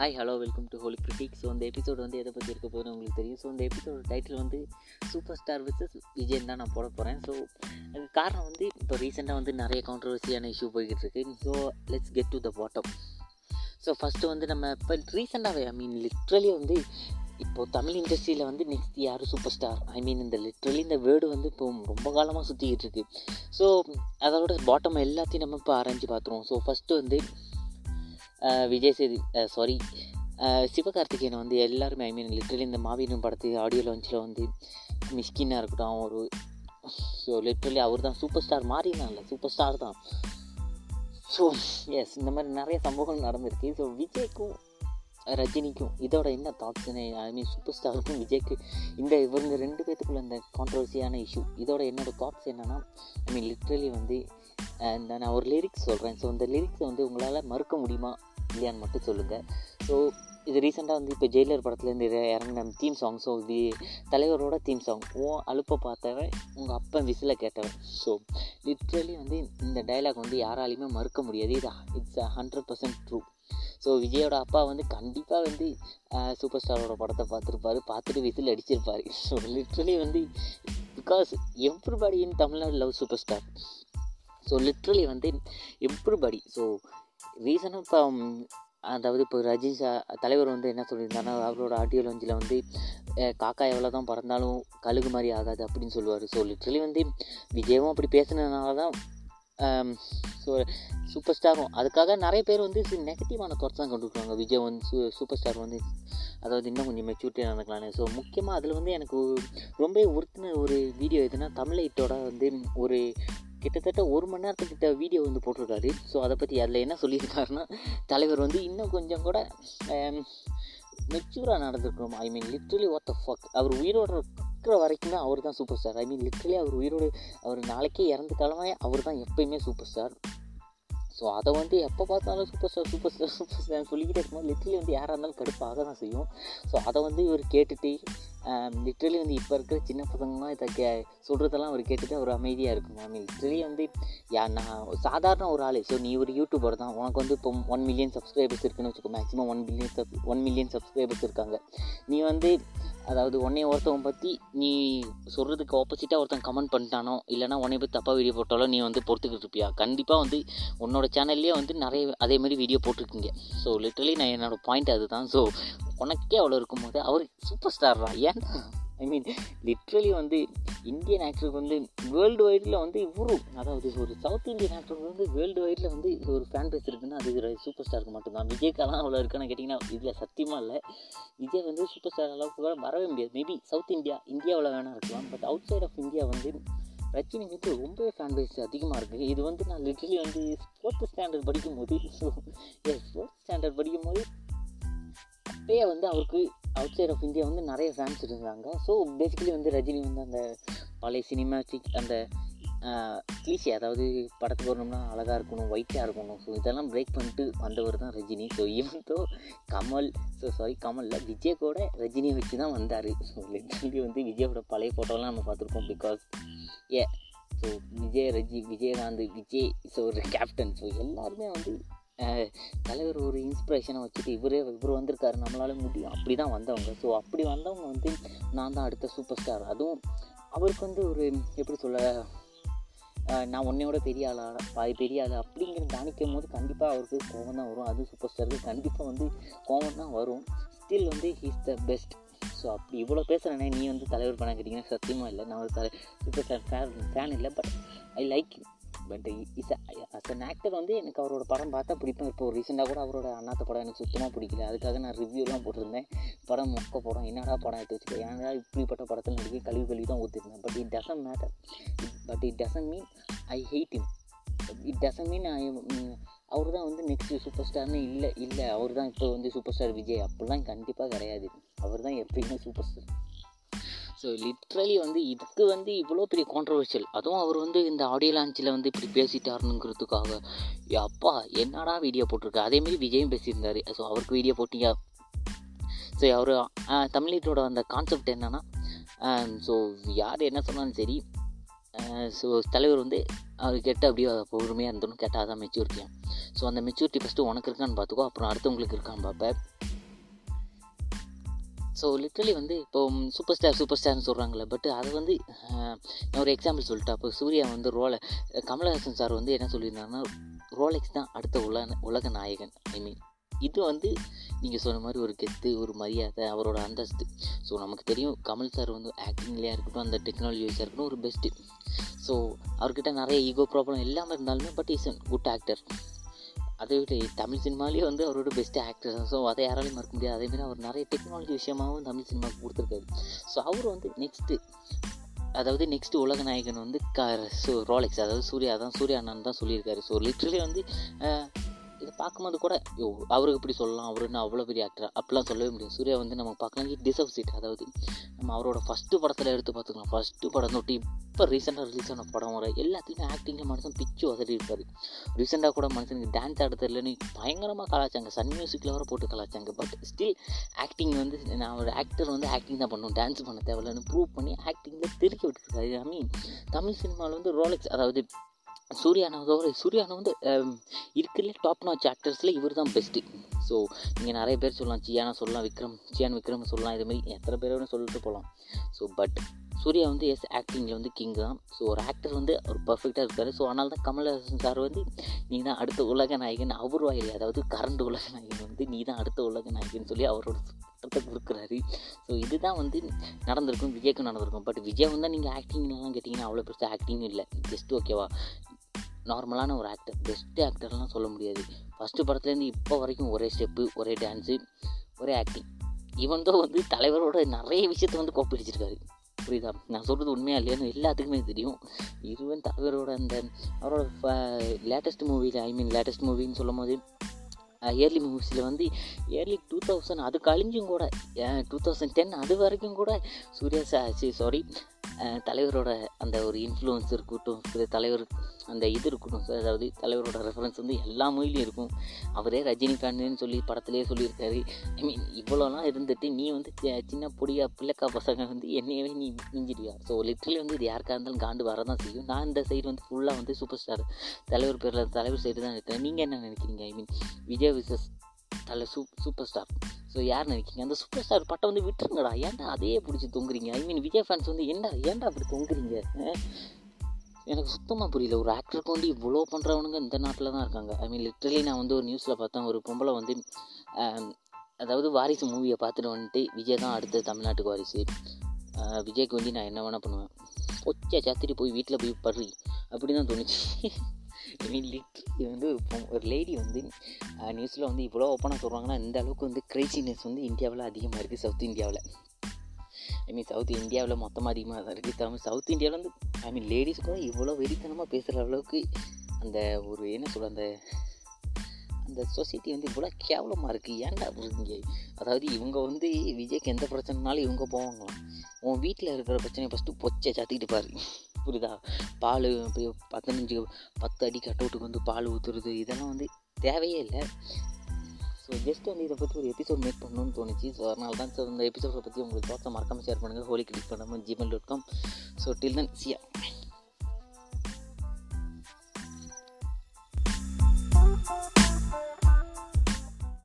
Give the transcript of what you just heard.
Hi hello welcome to holy critic so அந்த episode வந்து எதை பற்றி இருக்க போதுன்னு உங்களுக்கு தெரியும். ஸோ இந்த எபிசோட டைட்டில் வந்து சூப்பர் ஸ்டார் விசஸ் விஜயன் தான் நான் போட போகிறேன் ஸோ அதுக்கு காரணம் வந்து இப்போ ரீசெண்டாக வந்து நிறைய கான்ட்ரவர்சியான இஷ்யூ போய்கிட்டு இருக்கு. So let's get to the bottom so first வந்து நம்ம இப்போ ரீசெண்டாகவே ஐ மீன் லிட்ரலி வந்து இப்போது தமிழ் இண்டஸ்ட்ரியில் வந்து நெக்ஸ்ட் யார் சூப்பர் ஸ்டார் ஐ மீன் இந்த லிட்ரலி இந்த வேர்டு வந்து இப்போ ரொம்ப காலமாக சுற்றிக்கிட்டு இருக்கு. ஸோ அதோட பாட்டம் எல்லாத்தையும் நம்ம இப்போ ஆரஞ்சு பார்த்துருவோம். ஸோ ஃபஸ்ட்டு வந்து விஜய் சேது சாரி சிவகார்த்திகேயனை வந்து எல்லாருமே ஐ மீன் லிட்ரலி இந்த மாவீரன் படத்து ஆடியோ லான்ச்சில் வந்து மிஸ்கின்னாக இருக்கட்டும் ஒரு ஸோ லிட்ரலி அவர் தான் சூப்பர் ஸ்டார் மாறினான்ல சூப்பர் ஸ்டார் தான். ஸோ எஸ் இந்த மாதிரி நிறைய சம்பவங்கள் நடந்திருக்கு. ஸோ விஜய்க்கும் ரஜினிக்கும் இதோட என்ன தாட்ஸ்னு ஐ மீன் சூப்பர் ஸ்டாருக்கும் விஜய்க்கு இந்த இவங்க ரெண்டு பேத்துக்குள்ள இந்த கான்ட்ரவர்சியான இஷ்யூ இதோட என்னோட தாட்ஸ் என்னென்னா ஐ மீன் லிட்ரலி வந்து இந்த நான் ஒரு லிரிக்ஸ் சொல்கிறேன் ஸோ இந்த லிரிக்ஸை வந்து உங்களால் மறுக்க முடியுமா? இல்லையான்னு மட்டும் சொல்லுங்கள் ஸோ இது ரீசெண்டாக வந்து இப்போ ஜெயிலர் படத்துலேருந்து இறங்கின தீம் சாங் ஸோ வி தலைவரோட தீம் சாங் ஓ அலுப்பை பார்த்தவன் உங்கள் அப்பன் விசில கேட்டவன். ஸோ லிட்ரலி வந்து இந்த டைலாக் வந்து யாராலையுமே மறுக்க முடியாது. இது it's hundred percent true so விஜயோட அப்பா வந்து கண்டிப்பாக வந்து சூப்பர் ஸ்டாரோட படத்தை பார்த்துருப்பாரு. பார்த்துட்டு விசில் அடிச்சிருப்பாரு. ஸோ லிட்ரலி வந்து because everybody in Tamil Nadu love superstar so literally வந்து எவ்ரிபடி ஸோ ரீசனாக இப்போ அதாவது இப்போ ரஜினி சா தலைவர் வந்து என்ன சொல்லியிருந்தாருன்னா அவரோட ஆடியோ லஞ்சில் வந்து காக்கா எவ்வளோ தான் பறந்தாலும் கழுகு மாதிரி ஆகாது அப்படின்னு சொல்லுவார். ஸோ லிட்ரலி வந்து விஜயவும் அப்படி பேசுனதுனால தான் ஸோ சூப்பர் ஸ்டாரும் அதுக்காக நிறைய பேர் வந்து நெகட்டிவான தாட்ஸ் தான் கொண்டுருக்காங்க வருவாங்க விஜய் வந்து சூ சூப்பர் ஸ்டார் வந்து அதாவது இன்னும் கொஞ்சம் மெச்சூரிட்டி நடக்கலான்னு ஸோ முக்கியமாக அதில் வந்து எனக்கு ரொம்ப உறுத்தின ஒரு வீடியோ எதுனா தமிழைட்டோட வந்து ஒரு கிட்டத்தட்ட ஒரு மணி நேரத்துக்கிட்ட வீடியோ வந்து போட்டிருக்காரு. ஸோ அதை பற்றி அதில் என்ன சொல்லியிருக்காருன்னா தலைவர் வந்து இன்னும் கொஞ்சம் கூட மெச்சூராக நடந்துருக்கணும். I mean literally what the fuck அவர் உயிரோட இருக்கிற வரைக்கும் தான் அவர் தான் super star I mean literally அவர் உயிரோடு அவர் நாளைக்கே இறந்து காலமே அவர் தான் எப்பயுமே சூப்பர் ஸ்டார் ஸோ அதை வந்து எப்போ பார்த்தாலும் super star super star super star சொல்லிக்கிட்டே இருக்கும்போது லிட்ரலி வந்து யாராக இருந்தாலும் கடுப்பாக தான் செய்யும். ஸோ அதை வந்து இவர் கேட்டுட்டு லிட்ரலி வந்து இப்போ இருக்கிற சின்ன பசங்களாம் இதை கே சொல்கிறதெல்லாம் அவர் கேட்டுட்டு அவர் அமைதியாக இருக்கும் ஐ மீன் லிட்ரலி வந்து யா நான் சாதாரண ஒரு ஆள். ஸோ நீ ஒரு யூடியூபர் தான். உனக்கு வந்து இப்போ ஒன் மில்லியன் சப்ஸ்கிரைபர்ஸ் இருக்குன்னு வச்சுக்கோ maximum one million sub one million subscribers இருக்காங்க. நீ வந்து அதாவது உன்னை ஒருத்தவன் பற்றி நீ சொல்கிறதுக்கு ஆப்போசிட்டாக ஒருத்தன் கமெண்ட் பண்ணிட்டானோ இல்லைனா உன்னை பற்றி தப்பாக வீடியோ போட்டாலோ நீ வந்து பொறுத்துக்கிட்டு இருப்பியா? கண்டிப்பாக வந்து உன்னோட சேனல்லே வந்து நிறைய அதே மாதிரி வீடியோ போட்டிருக்கீங்க. ஸோ லிட்டரலி நான் என்னோடய பாயிண்ட் அதுதான். ஸோ உனக்கே அவ்வளோ இருக்கும்போது அவர் சூப்பர் ஸ்டார்ரா ஏன்? ஏன்டா ஐ மீன் லிட்ரலி வந்து இந்தியன் ஆக்டருக்கு வந்து வேர்ல்டு வைடில் வந்து இவரும் அதாவது ஒரு சவுத் இந்தியன் ஆக்டருக்கு வந்து வேர்ல்டு வைடில் வந்து ஒரு ஃபேன் பேஸ் இருக்குன்னா அது சூப்பர் ஸ்டாருக்கு மட்டும்தான். விஜய்காலாம் அவ்வளோ இருக்கான்னு கேட்டிங்கன்னா இதில் சத்தியமாக இல்லை. விஜய் வந்து சூப்பர் ஸ்டார் அளவுக்கு கூட வரவே முடியாது. மேபி சவுத் இந்தியா இந்தியாவில் வேணால் இருக்கலாம். But outside of India வந்து ரஜினி வந்து ரொம்பவே ஃபேன் பேஸ் அதிகமாக இருக்குது இது வந்து நான் லிட்ரலி வந்து ஃபோர்த்து ஸ்டாண்டர்ட் படிக்கும் போது ஸோ எஸ் ஃபோர்த் ஸ்டாண்டர்ட் படிக்கும் போது அப்பயே வந்து அவருக்கு அவுட் சைட் ஆஃப் இந்தியா வந்து நிறைய ஃபேன்ஸ் இருந்தாங்க. ஸோ பேசிக்கலி வந்து ரஜினி வந்து அந்த பழைய சினிமாட்டிக் அந்த கிளீஷி அதாவது படத்துக்கு வரணும்னா அழகாக இருக்கணும் ஒயிட்டாக இருக்கணும். ஸோ இதெல்லாம் பிரேக் பண்ணிட்டு வந்தவர் தான் Rajini. So even though Kamal so sorry கமலில் Vijay கூட ரஜினியை வச்சு தான் வந்தார். ஸோ லிட்டரலி வந்து விஜயோட பழைய ஃபோட்டோலாம் நம்ம பார்த்துருக்கோம் பிகாஸ் ஏ ஸோ விஜய் ரஜி விஜயகாந்த் விஜய் ஸோ ஒரு கேப்டன் ஸோ எல்லாருமே வந்து தலைவர் ஒரு இன்ஸ்பிரேஷனை வச்சுட்டு இவரே இவர் வந்திருக்காரு நம்மளால முடியும். அப்படி தான் வந்தவங்க. ஸோ அப்படி வந்தவங்க வந்து நான் தான் அடுத்த சூப்பர் ஸ்டார் அதுவும் அவருக்கு வந்து ஒரு எப்படி சொல்ல நான் உன்னையோட பெரிய ஆளா பாதி பெரிய ஆள் அப்படிங்கிற காணிக்கும் போது கண்டிப்பாக அவருக்கு கோவம் தான் வரும். அது சூப்பர் ஸ்டாருக்கு கண்டிப்பாக வந்து கோவம் தான் வரும். ஸ்டில் வந்து ஹீஸ் த பெஸ்ட் ஸோ அப்படி இவ்வளோ பேசுகிறேனே நீ வந்து தலைவர் பண்ண கேட்டிங்கன்னா சத்தியமாக இல்லை. நான் ஒரு தலை சூப்பர் ஸ்டார் ஃபேன் ஃபேன் இல்லை but I like but is as an actor வந்து எனக்கு அவரோட படம் பார்த்தா பிடிக்கும். இப்போ ரீசெண்டாக கூட அவரோட அண்ணாத்த படம் எனக்கு சுத்தமாக பிடிக்கல. அதுக்காக நான் ரிவ்யூலாம் போட்டிருந்தேன். படம் மொக்க படம். என்னடா படம் எடுத்து வச்சுக்கேன் ஏன்னா இப்படிப்பட்ட படத்தில் நடிக்க கழுவி கழுவி தான் ஊற்றிருந்தேன் but it doesn't matter but it doesn't mean I hate him it doesn't mean I அவர் தான் வந்து நெக்ஸ்ட் சூப்பர் ஸ்டார்னு இல்லை இல்லை. அவர் தான் இப்போ வந்து சூப்பர் ஸ்டார் விஜய். அப்படிலாம் கண்டிப்பாக கிடையாது. அவர் தான் எப்பயுமே சூப்பர் ஸ்டார் ஸோ லிட்ரலி வந்து இதுக்கு வந்து இவ்வளோ பெரிய கான்ட்ரவர்ஷியல் அதுவும் அவர் வந்து இந்த ஆடியோ லான்ச்சில் வந்து இப்படி பேசிட்டாருங்கிறதுக்காக. அப்பா என்னடா வீடியோ போட்டிருக்கு? அதேமாரி விஜயும் பேசியிருந்தார். ஸோ அவருக்கு வீடியோ போட்டியா? ஸோ அவர் தமிழீட்டோட அந்த கான்செப்ட் என்னென்னா ஸோ யார் என்ன சொன்னாலும் சரி ஸோ தலைவர் வந்து அவர் கேட்டு அப்படியே பொறுமையாக இருந்தோன்னு கேட்டால் தான் மெச்சூரிட்டியாக ஸோ அந்த மெச்சூரிட்டி ஃபஸ்ட்டு உனக்கு இருக்கான்னு பார்த்துக்கோ அப்புறம் அடுத்தவங்களுக்கு இருக்கான்னு பார்ப்பேன். ஸோ லிட்ரலி வந்து இப்போ சூப்பர் ஸ்டார் சூப்பர் ஸ்டார்னு சொல்கிறாங்களே பட் அது வந்து நான் ஒரு எக்ஸாம்பிள் சொல்லிட்டேன். அப்போ சூர்யா வந்து ரோலை கமலஹாசன் சார் வந்து என்ன சொல்லியிருந்தாங்கன்னா ரோலெக்ஸ் தான் அடுத்த உலக உலக நாயகன். ஐ மீன் இது வந்து நீங்கள் சொன்ன மாதிரி ஒரு கெத்து ஒரு மரியாதை அவரோட அந்தஸ்து. ஸோ நமக்கு தெரியும் கமல் சார் வந்து ஆக்டிங்லேயே இருக்கட்டும் அந்த டெக்னாலஜி வைஸாக இருக்கட்டும் ஒரு பெஸ்ட்டு ஸோ அவர்கிட்ட நிறைய ஈகோ ப்ராப்ளம் எல்லாமே இருந்தாலுமே but is an good actor அதை விட தமிழ் சினிமாலேயே வந்து அவரோட பெஸ்ட் ஆக்டர் ஸோ அதை யாராலையும் மறக்க முடியாது. அதேமாதிரி அவர் நிறைய டெக்னாலஜி விஷயமாகவும் தமிழ் சினிமாவுக்கு கொடுத்துருக்காரு. ஸோ அவர் வந்து நெக்ஸ்ட்டு அதாவது நெக்ஸ்ட் உலக நாயகன் வந்து க ஸோ ரோலெக்ஸ் அதாவது சூர்யா தான் சூர்யா அண்ணன் தான் சொல்லியிருக்காரு. ஸோ லிட்ரலி வந்து இதை பார்க்கும்போது கூட யோ அவருக்கு இப்படி சொல்லலாம் அவர் என்ன அவ்வளோ பெரிய ஆக்டர் அப்படிலாம் சொல்லவே முடியாது. சூர்யா வந்து நம்ம பார்க்கலாம் டிசர்வ் சீட் அதாவது நம்ம அவரோட ஃபஸ்ட்டு படத்தில் எடுத்து பார்த்துக்கலாம். ஃபஸ்ட்டு படம் தொட்டி இப்போ ரீசெண்டாக ரிலீஸ் ஆன படம் வர எல்லாத்துலேயுமே ஆக்டிங்கில் மனுஷன் பிச்சு வசதி இருக்காது ரீசெண்டாக கூட மனுஷனுக்கு டான்ஸ் ஆட தெரியலன்னு பயங்கரமாக கலாச்சாங்க சன் மியூசிக்கில் வர போட்டு கலாச்சாங்க பட் ஸ்டில் ஆக்டிங் வந்து நான் ஒரு ஆக்டர் வந்து ஆக்டிங் தான் பண்ணுவோம் டான்ஸ் பண்ண தேவையில்லன்னு ப்ரூவ் பண்ணி ஆக்டிங்கில் திருக்கி விட்டுருக்காரு ஐ மீன் தமிழ் சினிமாவில் வந்து ரோலெக்ஸ் அதாவது சூர்யானதோட சூர்யானா வந்து இருக்கிறதுல டாப் நாச் ஆக்டர்ஸில் இவர் தான் பெஸ்ட்டு ஸோ நீங்கள் நிறைய பேர் சொல்லலாம் சியானா சொல்லலாம் விக்ரம் சியான் விக்ரம் சொல்லலாம் இது மாதிரி எத்தனை பேரோட சொல்லிட்டு போகலாம். ஸோ பட் சூர்யா வந்து எஸ் ஆக்டிங்கில் வந்து கிங் தான். ஸோ ஒரு ஆக்டர் வந்து அவர் பர்ஃபெக்டாக இருக்கார் ஸோ அதனால தான் கமல்ஹாசன் சார் வந்து நீ தான் அடுத்த உலக நாயகன் அவர் வாயில் அதாவது கரண்ட் உலக நாயகன் வந்து நீ தான் அடுத்த உலக நாயகன் சொல்லி அவரோட பட்டத்தை கொடுக்குறாரு. ஸோ இதுதான் வந்து நடந்திருக்கும் விஜய்க்கும் நடந்திருக்கும். பட் விஜய் வந்து நீங்கள் ஆக்டிங்லாம் கேட்டிங்கன்னா அவ்வளோ பெருசாக ஆக்டிங்கும் இல்லை. ஜஸ்ட் ஓகேவா நார்மலான ஒரு ஆக்டர் பெஸ்ட்டு ஆக்டர்லாம் சொல்ல முடியாது. ஃபஸ்ட்டு படத்துலேருந்து இப்போ வரைக்கும் ஒரே ஸ்டெப்பு ஒரே டான்ஸு ஒரே ஆக்டிங் ஈவன் தான் வந்து தலைவரோட நிறைய விஷயத்த வந்து கோப்பி அடிச்சிருக்காரு. புரியுதா? நான் சொல்கிறது உண்மையாக இல்லையான்னு எல்லாத்துக்குமே தெரியும். இருவன் தலைவரோட அந்த அவரோட லேட்டஸ்ட் மூவியில் ஐ மீன் லேட்டஸ்ட் மூவின்னு சொல்லும் போது இயர்லி மூவிஸில் வந்து இயர்லி டூ தௌசண்ட் அது கழிஞ்சும் கூட டூ தௌசண்ட் டென் அது வரைக்கும் கூட சூர்யா சா சாரி தலைவரோட அந்த ஒரு இன்ஃப்ளூயன்ஸ் இருக்கட்டும் இது தலைவர் அந்த இது இருக்கணும் சார். அதாவது தலைவரோட ரெஃபரன்ஸ் வந்து எல்லா மொழிலையும் இருக்கும். அவரே ரஜினி சொல்லி படத்துலேயே சொல்லியிருக்காரு. ஐ மீன் இவ்வளோலாம் இருந்துட்டு நீ வந்து சின்ன பொடியா பிள்ளைக்கா பசங்க வந்து என்னையவே நீ மிஞ்சிடுவியா? ஸோ லிட்ரலி வந்து இது யாருக்காக இருந்தாலும் காண்டு வரதான் செய்யும். நான் இந்த சைடு வந்து ஃபுல்லாக வந்து சூப்பர் ஸ்டார் தலைவர் பேரில் தலைவர் சைடு தான் இருக்கேன். நீங்கள் என்ன நினைக்கிறீங்க? I mean Vijay versus Thala super super star so யார் நினைக்கிறீங்க? அந்த சூப்பர் ஸ்டார் பட்டம் வந்து விட்டுருங்கடா. ஏன்டா அதையே பிடிச்சி தொங்குறீங்க? ஐ மீன் விஜய் ஃபேன்ஸ் வந்து ஏன்டா ஏன்டா அப்படி தொங்குறீங்க? எனக்கு சுத்தமாக புரியல. ஒரு ஆக்டருக்கு வந்து இவ்வளோ பண்ணுறவனுங்க இந்த நாட்டில் தான் இருக்காங்க. ஐ மீன் லிட்ரலி நான் வந்து ஒரு நியூஸில் பார்த்தேன். ஒரு பொம்பளை வந்து அதாவது வாரிசு மூவியை பார்த்துட்டு வந்துட்டு விஜய் தான் அடுத்தது தமிழ்நாட்டுக்கு வாரிசு. விஜய்க்கு வந்து நான் என்ன வேணால் பண்ணுவேன். பொச்சை சாத்திட்டு போய் வீட்டில் போய் படுறி. அப்படி தான் தோணுச்சு. ஐ மீன் லிட்ரலி வந்து ஒரு ஒரு லேடி வந்து நியூஸில் வந்து இவ்வளோ ஓப்பனாக சொல்கிறாங்கன்னா இந்த அளவுக்கு வந்து கிரேசினஸ் வந்து இந்தியாவில் அதிகமாக இருக்குது சவுத் இந்தியாவில். ஐ மீன் சவுத் இந்தியாவில் மொத்தமாக அதிகமாக தான் இருக்குது தமிழ் சவுத் இந்தியாவில் வந்து ஐ மீன் லேடிஸ் கூட இவ்வளோ வெறித்தனமாக பேசுகிற அளவுக்கு அந்த ஒரு என்ன சொல்ல அந்த அந்த சொசைட்டி வந்து இவ்வளோ கேவலமாக இருக்குது ஏன்டா இங்கே அதாவது இவங்க வந்து விஜய்க்கு எந்த பிரச்சனைனாலும் இவங்க போவாங்களாம் உன் வீட்டில் இருக்கிற பிரச்சனையை ஃபஸ்ட்டு பொச்சை சாத்திக்கிட்டு பாரு. புரியுதா? பால் பதினஞ்சு பத்து அடி கட்டவுட்டுக்கு வந்து பால் ஊற்றுறது இதெல்லாம் வந்து தேவையே இல்லை. ஸோ ஜஸ்ட் வந்து இதை பற்றி ஒரு எபிசோட் மேக் பண்ணணும்னு தோணுச்சு. ஸோ அதனால தான் ஸோ இந்த எபிசோடை பற்றி உங்களுக்கு தோட்டம் மறக்காமல் ஷேர் பண்ணுங்கள் ஹோலி கிளிக் பண்ணாமல் Gmail dot com so till then see ya